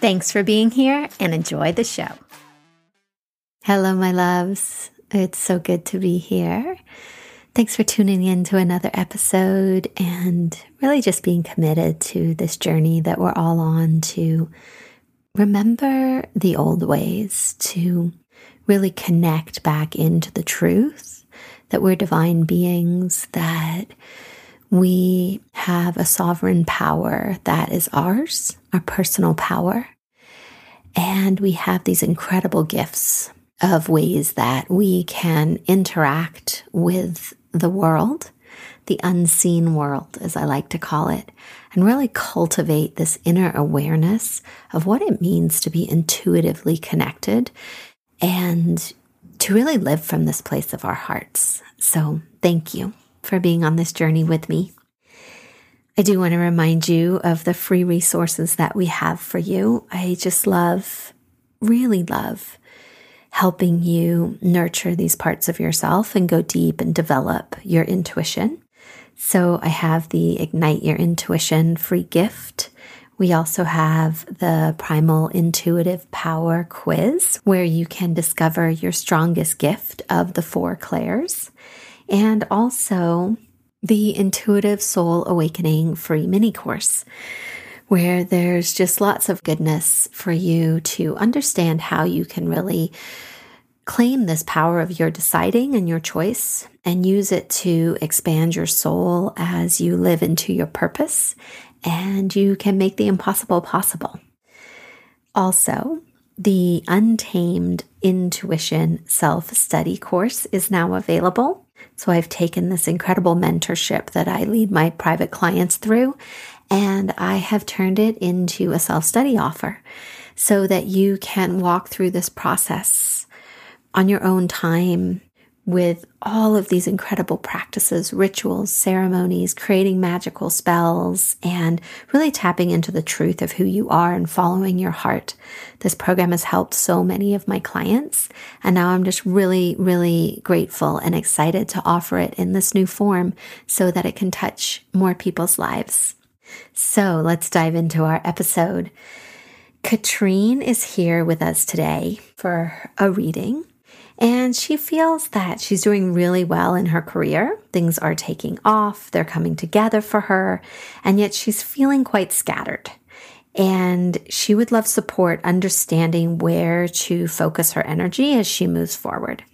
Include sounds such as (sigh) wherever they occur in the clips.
Thanks for being here and enjoy the show. Hello, my loves. It's so good to be here. Thanks for tuning in to another episode and really just being committed to this journey that we're all on to remember the old ways, to really connect back into the truth that we're divine beings, that we have a sovereign power that is ours, our personal power. And we have these incredible gifts of ways that we can interact with the world, the unseen world, as I like to call it, and really cultivate this inner awareness of what it means to be intuitively connected and to really live from this place of our hearts. So, thank you for being on this journey with me. I do want to remind you of the free resources that we have for you. I just love, really love helping you nurture these parts of yourself and go deep and develop your intuition. So I have the Ignite Your Intuition free gift. We also have the Primal Intuitive Power quiz where you can discover your strongest gift of the four clairs and also the Intuitive Soul Awakening free mini course, where there's just lots of goodness for you to understand how you can really claim this power of your deciding and your choice and use it to expand your soul as you live into your purpose and you can make the impossible possible. Also, the Untamed Intuition Self Study course is now available. So I've taken this incredible mentorship that I lead my private clients through, and I have turned it into a self study offer so that you can walk through this process on your own time with all of these incredible practices, rituals, ceremonies, creating magical spells, and really tapping into the truth of who you are and following your heart. This program has helped so many of my clients. And now I'm just really, really grateful and excited to offer it in this new form so that it can touch more people's lives. So let's dive into our episode. Catrine is here with us today for a reading. And she feels that she's doing really well in her career. Things are taking off, they're coming together for her, and yet she's feeling quite scattered. And she would love support understanding where to focus her energy as she moves forward.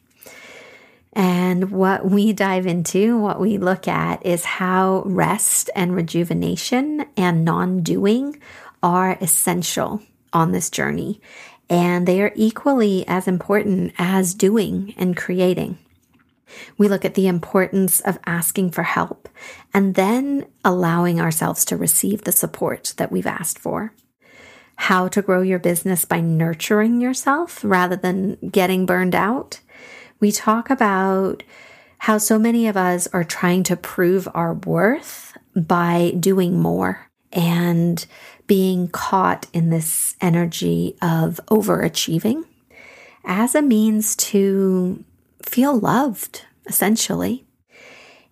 And what we dive into, what we look at, is how rest and rejuvenation and non doing are essential on this journey and they are equally as important as doing and creating. We look at the importance of asking for help and then allowing ourselves to receive the support that we've asked for. How to grow your business by nurturing yourself rather than getting burned out. We talk about how so many of us are trying to prove our worth by doing more and being caught in this energy of overachieving as a means to feel loved, essentially.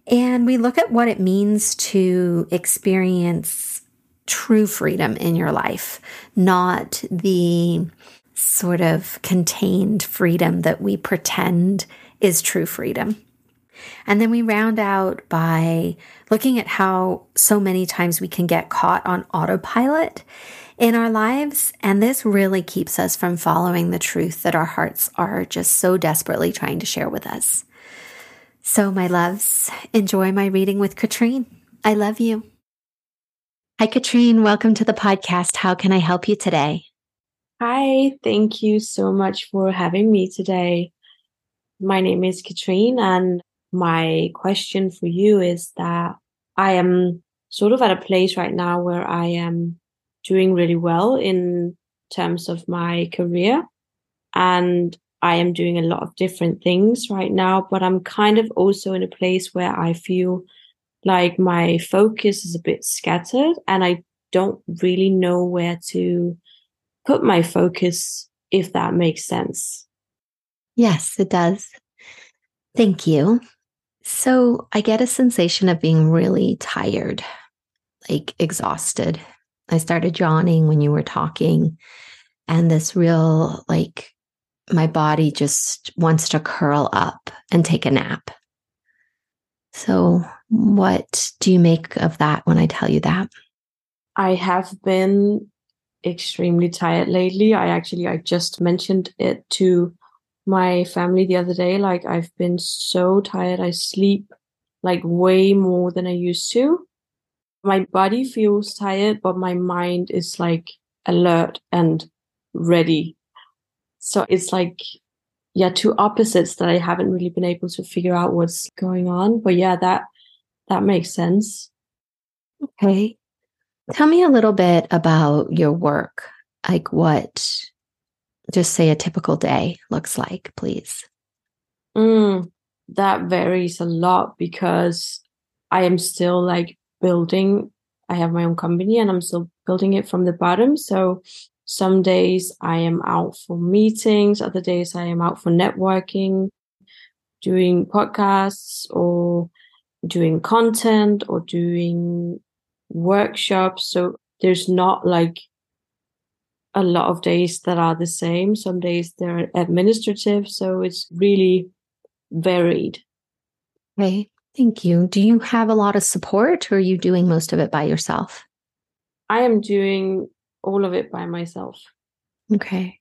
And we look at what it means to experience true freedom in your life, not the sort of contained freedom that we pretend is true freedom. And then we round out by looking at how so many times we can get caught on autopilot in our lives. And this really keeps us from following the truth that our hearts are just so desperately trying to share with us. So, my loves, enjoy my reading with Catrine. I love you. Hi, Catrine. Welcome to the podcast. How can I help you today? Hi, thank you so much for having me today. My name is Catrine, and my question for you is that I am sort of at a place right now where I am doing really well in terms of my career. And I am doing a lot of different things right now, but I'm kind of also in a place where I feel like my focus is a bit scattered and I don't really know where to put my focus, if that makes sense. Yes, it does. Thank you. So I get a sensation of being really tired, like exhausted. I started yawning when you were talking, and this real, like, my body just wants to curl up and take a nap. So, what do you make of that when I tell you that? I have been extremely tired lately. I actually I just mentioned it to my family the other day. Like I've been so tired. I sleep like way more than I used to. My body feels tired, but my mind is like alert and ready. So it's like, yeah, two opposites that I haven't really been able to figure out what's going on. But yeah, that, that makes sense. Okay. Tell me a little bit about your work. Like what just say a typical day looks like, please? Mm, that varies a lot because I am still like building. I have my own company and I'm still building it from the bottom. So some days I am out for meetings, other days I am out for networking, doing podcasts or doing content or doing workshops. So there's not like a lot of days that are the same. Some days they're administrative. So it's really varied. Okay. Thank you. Do you have a lot of support or are you doing most of it by yourself? I am doing all of it by myself. Okay.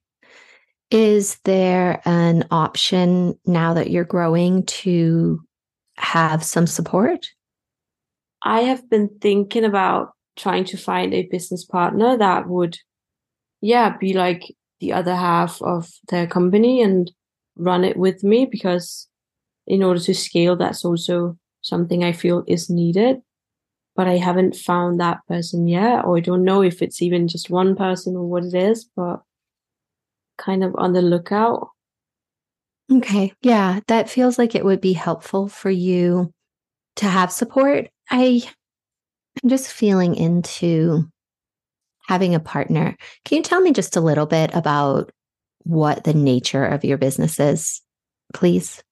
Is there an option now that you're growing to have some support? I have been thinking about trying to find a business partner that would yeah, be like the other half of their company and run it with me because in order to scale, that's also something I feel is needed. But I haven't found that person yet, or I don't know if it's even just one person or what it is, but kind of on the lookout. Okay. Yeah, that feels like it would be helpful for you to have support. I I'm just feeling into having a partner. Can you tell me just a little bit about what the nature of your business is, please?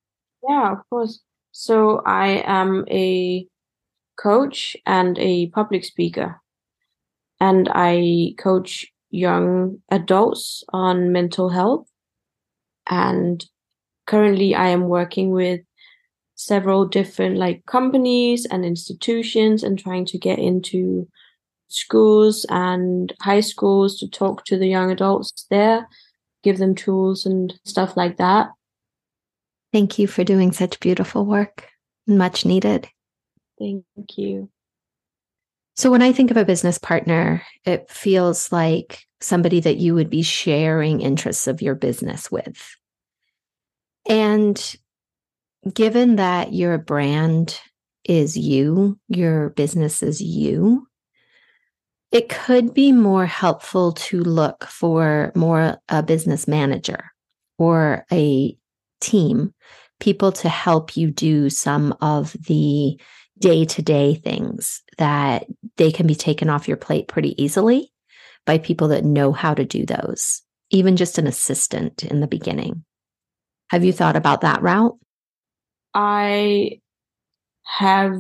Yeah, of course. So I am a coach and a public speaker, and I coach young adults on mental health. And currently, I am working with several different like companies and institutions and trying to get into schools and high schools to talk to the young adults there, give them tools and stuff like that. Thank you for doing such beautiful work. Much needed. Thank you. So, when I think of a business partner, it feels like somebody that you would be sharing interests of your business with. And given that your brand is you, your business is you, it could be more helpful to look for more a business manager or a team, people to help you do some of the day to day things that they can be taken off your plate pretty easily by people that know how to do those, even just an assistant in the beginning. Have you thought about that route? I have,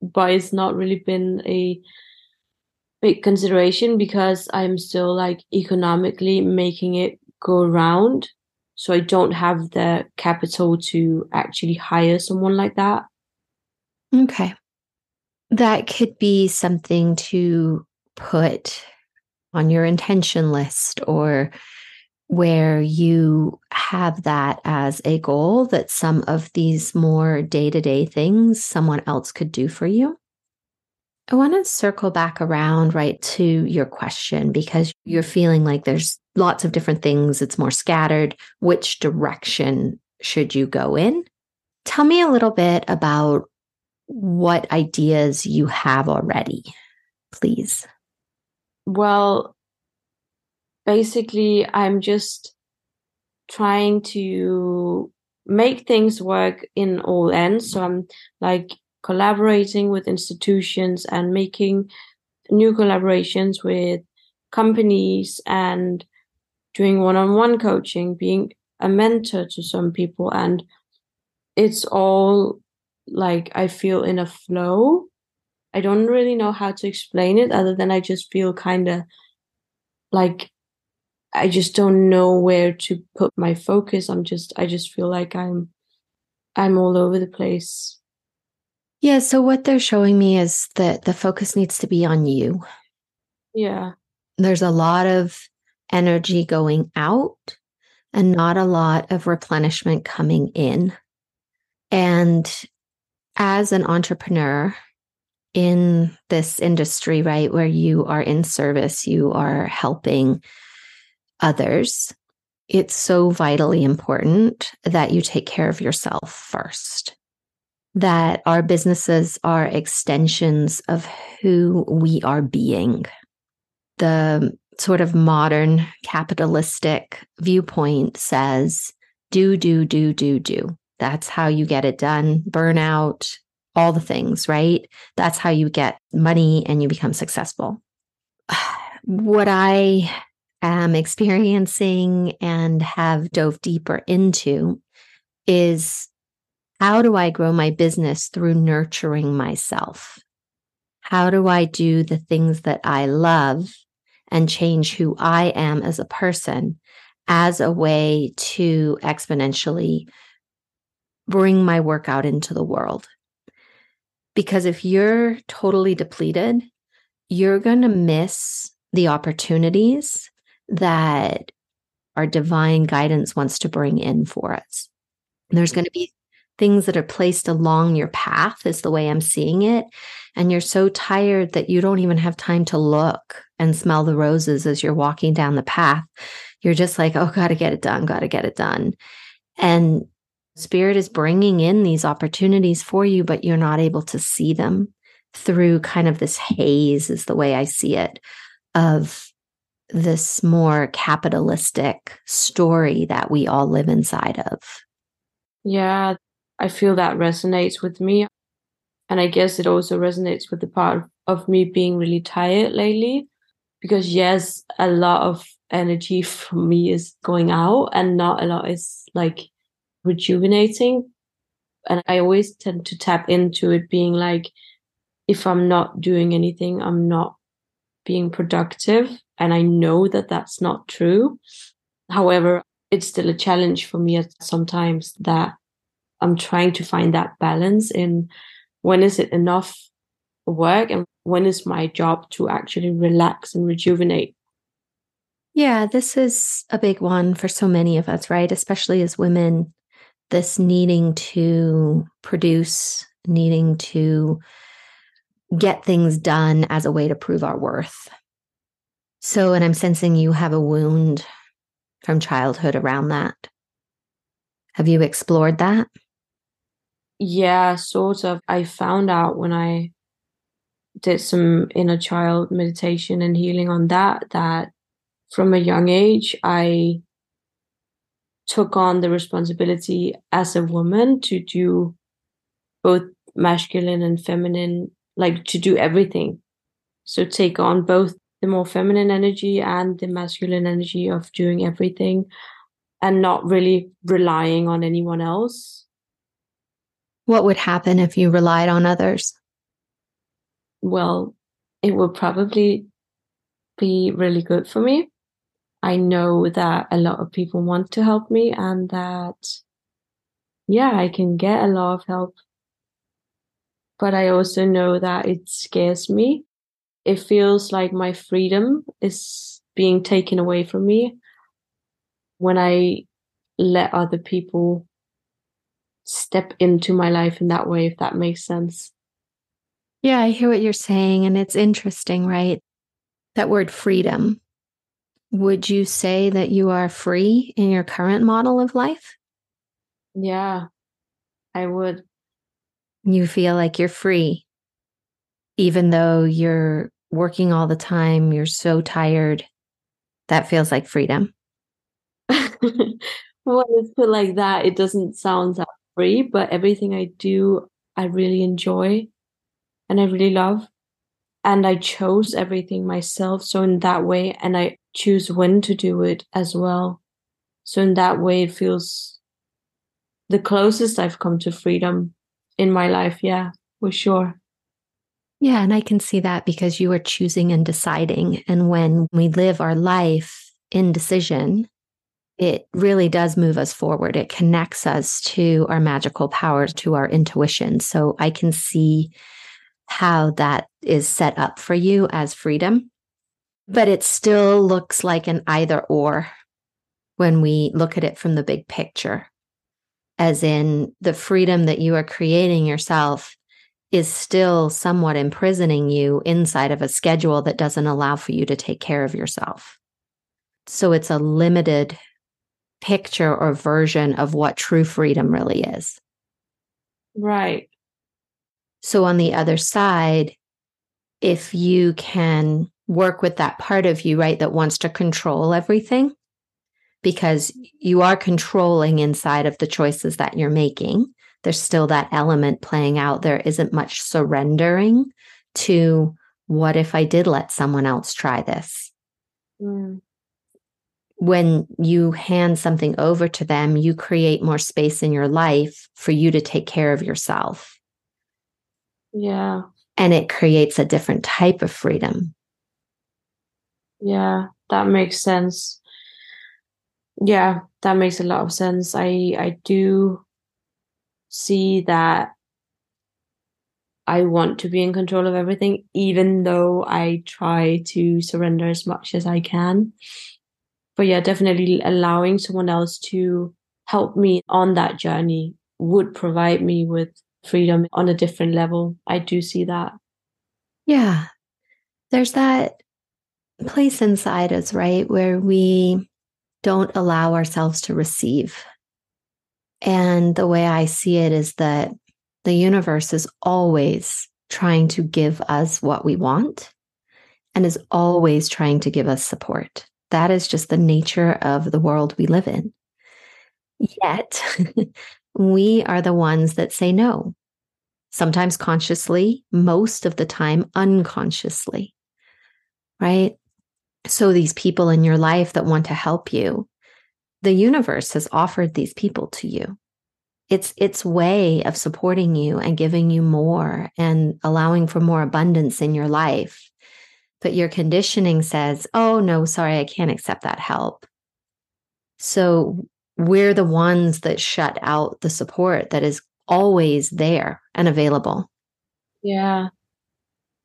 but it's not really been a big consideration because I'm still like economically making it go around. So I don't have the capital to actually hire someone like that. Okay. That could be something to put on your intention list or where you have that as a goal that some of these more day to day things someone else could do for you. I want to circle back around right to your question because you're feeling like there's lots of different things, it's more scattered. Which direction should you go in? Tell me a little bit about what ideas you have already, please. Well, basically I'm just trying to make things work in all ends. So I'm like collaborating with institutions and making new collaborations with companies and doing one-on-one coaching, being a mentor to some people and it's all like I feel in a flow. I don't really know how to explain it other than I just feel kind of like I just don't know where to put my focus. I'm just I just feel like I'm I'm all over the place. Yeah, so what they're showing me is that the focus needs to be on you. Yeah. There's a lot of energy going out and not a lot of replenishment coming in. And as an entrepreneur in this industry, right, where you are in service, you are helping others, it's so vitally important that you take care of yourself first. That our businesses are extensions of who we are being. The sort of modern capitalistic viewpoint says do, do, do, do, do. That's how you get it done. Burnout, all the things, right? That's how you get money and you become successful. (sighs) What I am experiencing and have dove deeper into is how do I grow my business through nurturing myself? How do I do the things that I love and change who I am as a person as a way to exponentially bring my work out into the world. Because if you're totally depleted, you're going to miss the opportunities that our divine guidance wants to bring in for us. There's mm-hmm. going to be things that are placed along your path, is the way I'm seeing it. And you're so tired that you don't even have time to look and smell the roses as you're walking down the path. You're just like, oh, got to get it done, got to get it done. And Spirit is bringing in these opportunities for you, but you're not able to see them through kind of this haze, is the way I see it, of this more capitalistic story that we all live inside of. Yeah, I feel that resonates with me. And I guess it also resonates with the part of me being really tired lately. Because, yes, a lot of energy from me is going out, and not a lot is like rejuvenating. And I always tend to tap into it being like, if I'm not doing anything, I'm not being productive. And I know that that's not true. However, it's still a challenge for me sometimes that I'm trying to find that balance in when is it enough work and when is my job to actually relax and rejuvenate. Yeah, this is a big one for so many of us, right? Especially as women this needing to produce, needing to get things done as a way to prove our worth. So, and I'm sensing you have a wound from childhood around that. Have you explored that? Yeah, sort of. I found out when I did some inner child meditation and healing on that, that from a young age, I took on the responsibility as a woman to do both masculine and feminine, like to do everything. So take on both the more feminine energy and the masculine energy of doing everything and not really relying on anyone else. What would happen if you relied on others? Well, it would probably be really good for me I know that a lot of people want to help me and that, yeah, I can get a lot of help. But I also know that it scares me. It feels like my freedom is being taken away from me when I let other people step into my life in that way, if that makes sense. Yeah, I hear what you're saying. And it's interesting, right? That word freedom would you say that you are free in your current model of life? Yeah, I would. You feel like you're free, even though you're working all the time, you're so tired that feels like freedom. (laughs) well, it's put like that, it doesn't sound that free, but everything I do, I really enjoy and I really love. And I chose everything myself. So, in that way, and I choose when to do it as well. So, in that way, it feels the closest I've come to freedom in my life. Yeah, for sure. Yeah, and I can see that because you are choosing and deciding. And when we live our life in decision, it really does move us forward. It connects us to our magical powers, to our intuition. So I can see how that is set up for you as freedom. But it still looks like an either or when we look at it from the big picture, as in the freedom that you are creating yourself is still somewhat imprisoning you inside of a schedule that doesn't allow for you to take care of yourself. So it's a limited picture or version of what true freedom really is. Right. So on the other side, if you can work with that part of you, right, that wants to control everything, because you are controlling inside of the choices that you're making there's still that element playing out. There isn't much surrendering to what if I did let someone else try this? Mm. When you hand something over to them, you create more space in your life for you to take care of yourself. Yeah. And it creates a different type of freedom. Yeah, that makes sense. Yeah, that makes a lot of sense. I I do see that I want to be in control of everything, even though I try to surrender as much as I can. But yeah, definitely allowing someone else to help me on that journey would provide me with freedom on a different level. I do see that. Yeah. There's that place inside us, right, where we don't allow ourselves to receive and the way I see it is that the universe is always trying to give us what we want and is always trying to give us support. That is just the nature of the world we live in. Yet, (laughs) we are the ones that say no, sometimes consciously, most of the time unconsciously, right? So, these people in your life that want to help you, the universe has offered these people to you. It's its way of supporting you and giving you more and allowing for more abundance in your life. But your conditioning says, oh, no, sorry, I can't accept that help. So we're the ones that shut out the support that is always there and available. Yeah.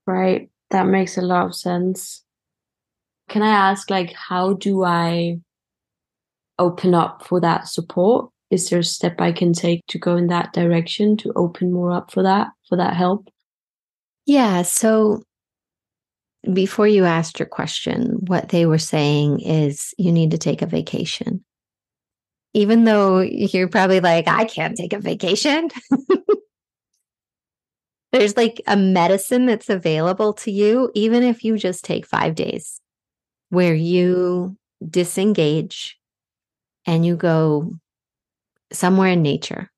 Right. That makes a lot of sense. Can I ask, like, how do I open up for that support? Is there a step I can take to go in that direction to open more up for that, for that help? Yeah. So before you asked your question, what they were saying is you need to take a vacation. Even though you're probably like, I can't take a vacation. (laughs) There's like a medicine that's available to you, even if you just take five days where you disengage and you go somewhere in nature.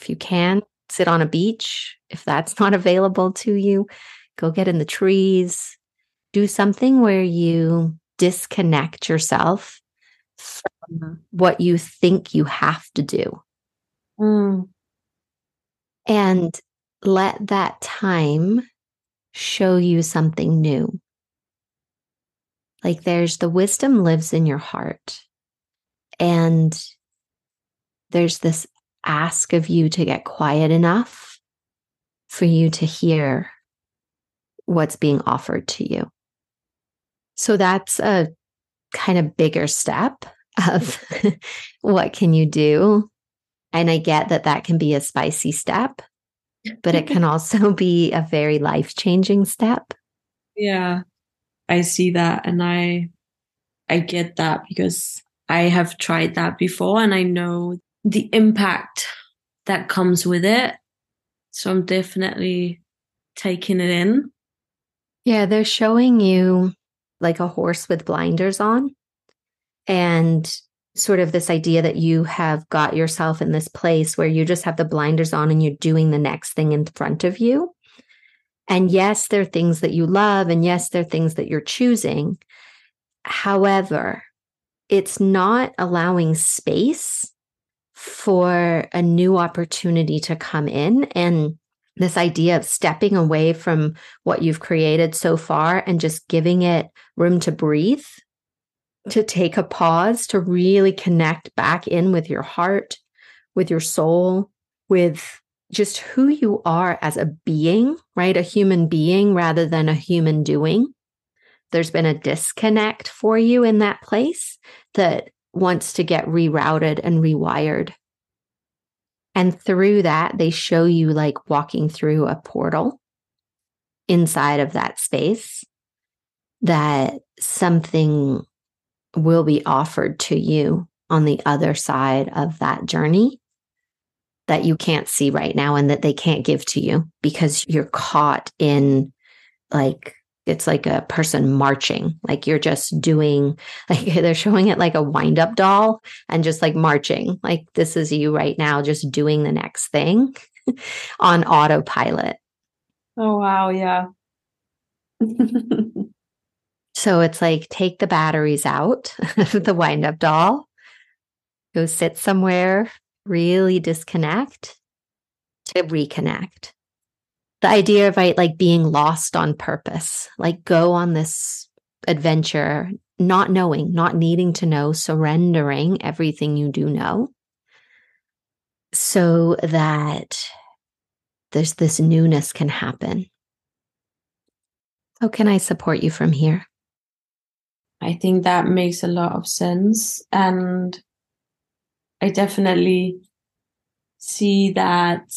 If you can, sit on a beach. If that's (laughs) not available to you, go get in the trees. Do something where you disconnect yourself from what you think you have to do. Mm. And let that time show you something new. Like there's the wisdom lives in your heart. And there's this ask of you to get quiet enough for you to hear what's being offered to you. So that's a kind of bigger step of mm. (laughs) what can you do? And I get that that can be a spicy step, but it can (laughs) also be a very life changing step. Yeah, I see that. And I, I get that because I have tried that before and I know the impact that comes with it. So I'm definitely taking it in. Yeah, they're showing you like a horse with blinders on. and sort of this idea that you have got yourself in this place where you just have the blinders on and you're doing the next thing in front of you. And yes, there are things that you love, and yes, there are things that you're choosing. However, it's not allowing space for a new opportunity to come in. And this idea of stepping away from what you've created so far and just giving it room to breathe, to take a pause, to really connect back in with your heart, with your soul, with just who you are as a being, right? A human being rather than a human doing. There's been a disconnect for you in that place that wants to get rerouted and rewired. And through that, they show you like walking through a portal inside of that space that something will be offered to you on the other side of that journey that you can't see right now and that they can't give to you because you're caught in like it's like a person marching like you're just doing (laughs) like they're showing it like a wind up doll and just like marching like this is you right now just doing the next thing (laughs) on autopilot oh wow yeah (laughs) so it's like take the batteries out of the wind up doll go sit somewhere really disconnect to reconnect. The idea of right, like being lost on purpose, like go on this adventure, not knowing, not needing to know, surrendering everything you do know, so that there's this newness can happen. How can I support you from here? I think that makes a lot of sense. And I definitely see that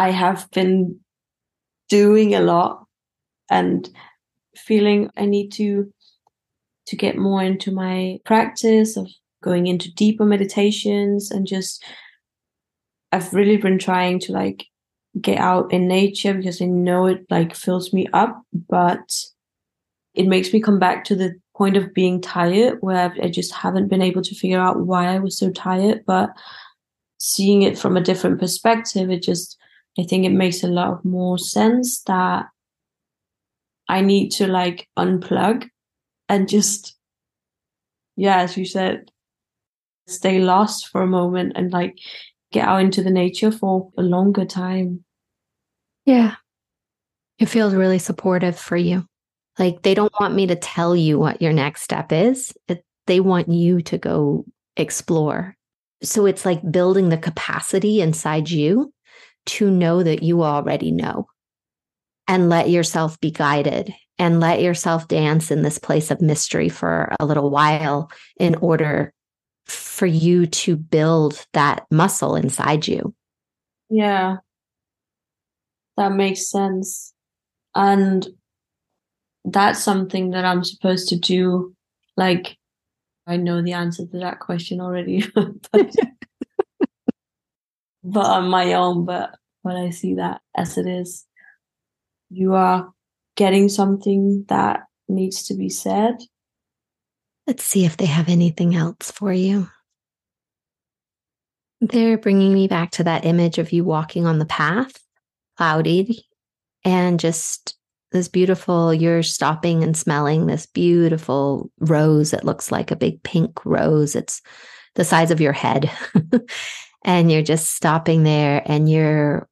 I have been doing a lot and feeling I need to to get more into my practice of going into deeper meditations and just I've really been trying to like get out in nature because I know it like fills me up, but it makes me come back to the point of being tired where I just haven't been able to figure out why I was so tired. But seeing it from a different perspective, it just, I think it makes a lot more sense that I need to like unplug and just, yeah, as you said, stay lost for a moment and like get out into the nature for a longer time. Yeah. It feels really supportive for you. Like they don't want me to tell you what your next step is. It, they want you to go explore. So it's like building the capacity inside you to know that you already know and let yourself be guided and let yourself dance in this place of mystery for a little while in order for you to build that muscle inside you. Yeah. That makes sense. And that's something that I'm supposed to do. Like, I know the answer to that question already, (laughs) but on my own. But when I see that as it is, you are getting something that needs to be said. Let's see if they have anything else for you. They're bringing me back to that image of you walking on the path, cloudy, and just this beautiful, you're stopping and smelling this beautiful rose. It looks like a big pink rose. It's the size of your head. (laughs) and you're just stopping there and you're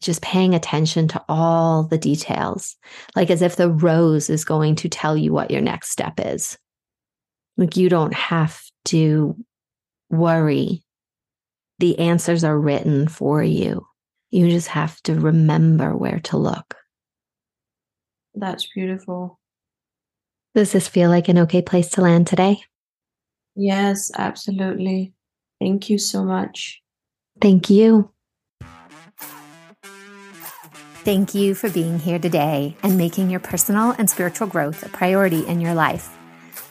just paying attention to all the details, like as if the rose is going to tell you what your next step is. Like you don't have to worry. The answers are written for you. You just have to remember where to look. That's beautiful. Does this feel like an okay place to land today? Yes, absolutely. Thank you so much. Thank you. Thank you for being here today and making your personal and spiritual growth a priority in your life.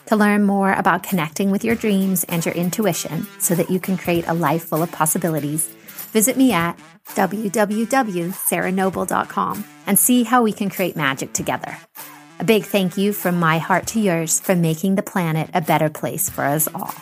To learn more about connecting with your dreams and your intuition so that you can create a life full of possibilities, visit me at www.sarahnoble.com and see how we can create magic together. A big thank you from my heart to yours for making the planet a better place for us all.